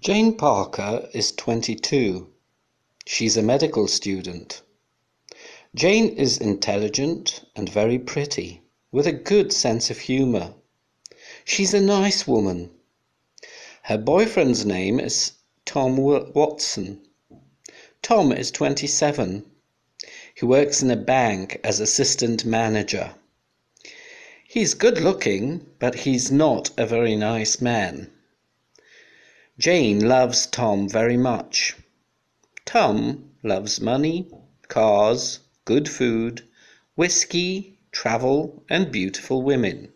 Jane Parker is 22. She's a medical student. Jane is intelligent and very pretty, with a good sense of humor. She's a nice woman. Her boyfriend's name is Tom Watson. Tom is 27. He works in a bank as assistant manager. He's good looking, but he's not a very nice man. Jane loves Tom very much. Tom loves money, cars, good food, whiskey, travel, and beautiful women.